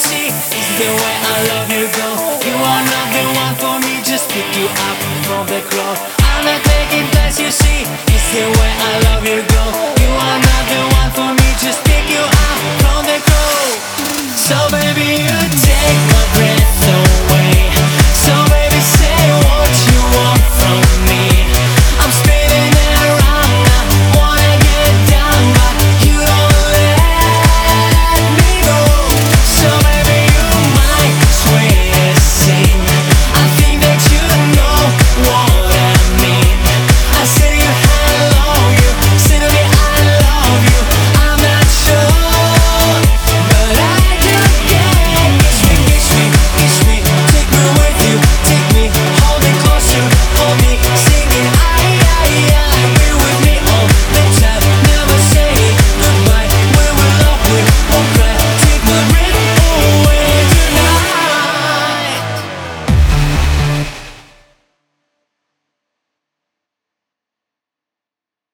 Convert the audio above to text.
see. is the way I love you go. You are not the one for me, just pick you up from the crowd. I'm not taking place. you see. is the way I love you go. You are not the one.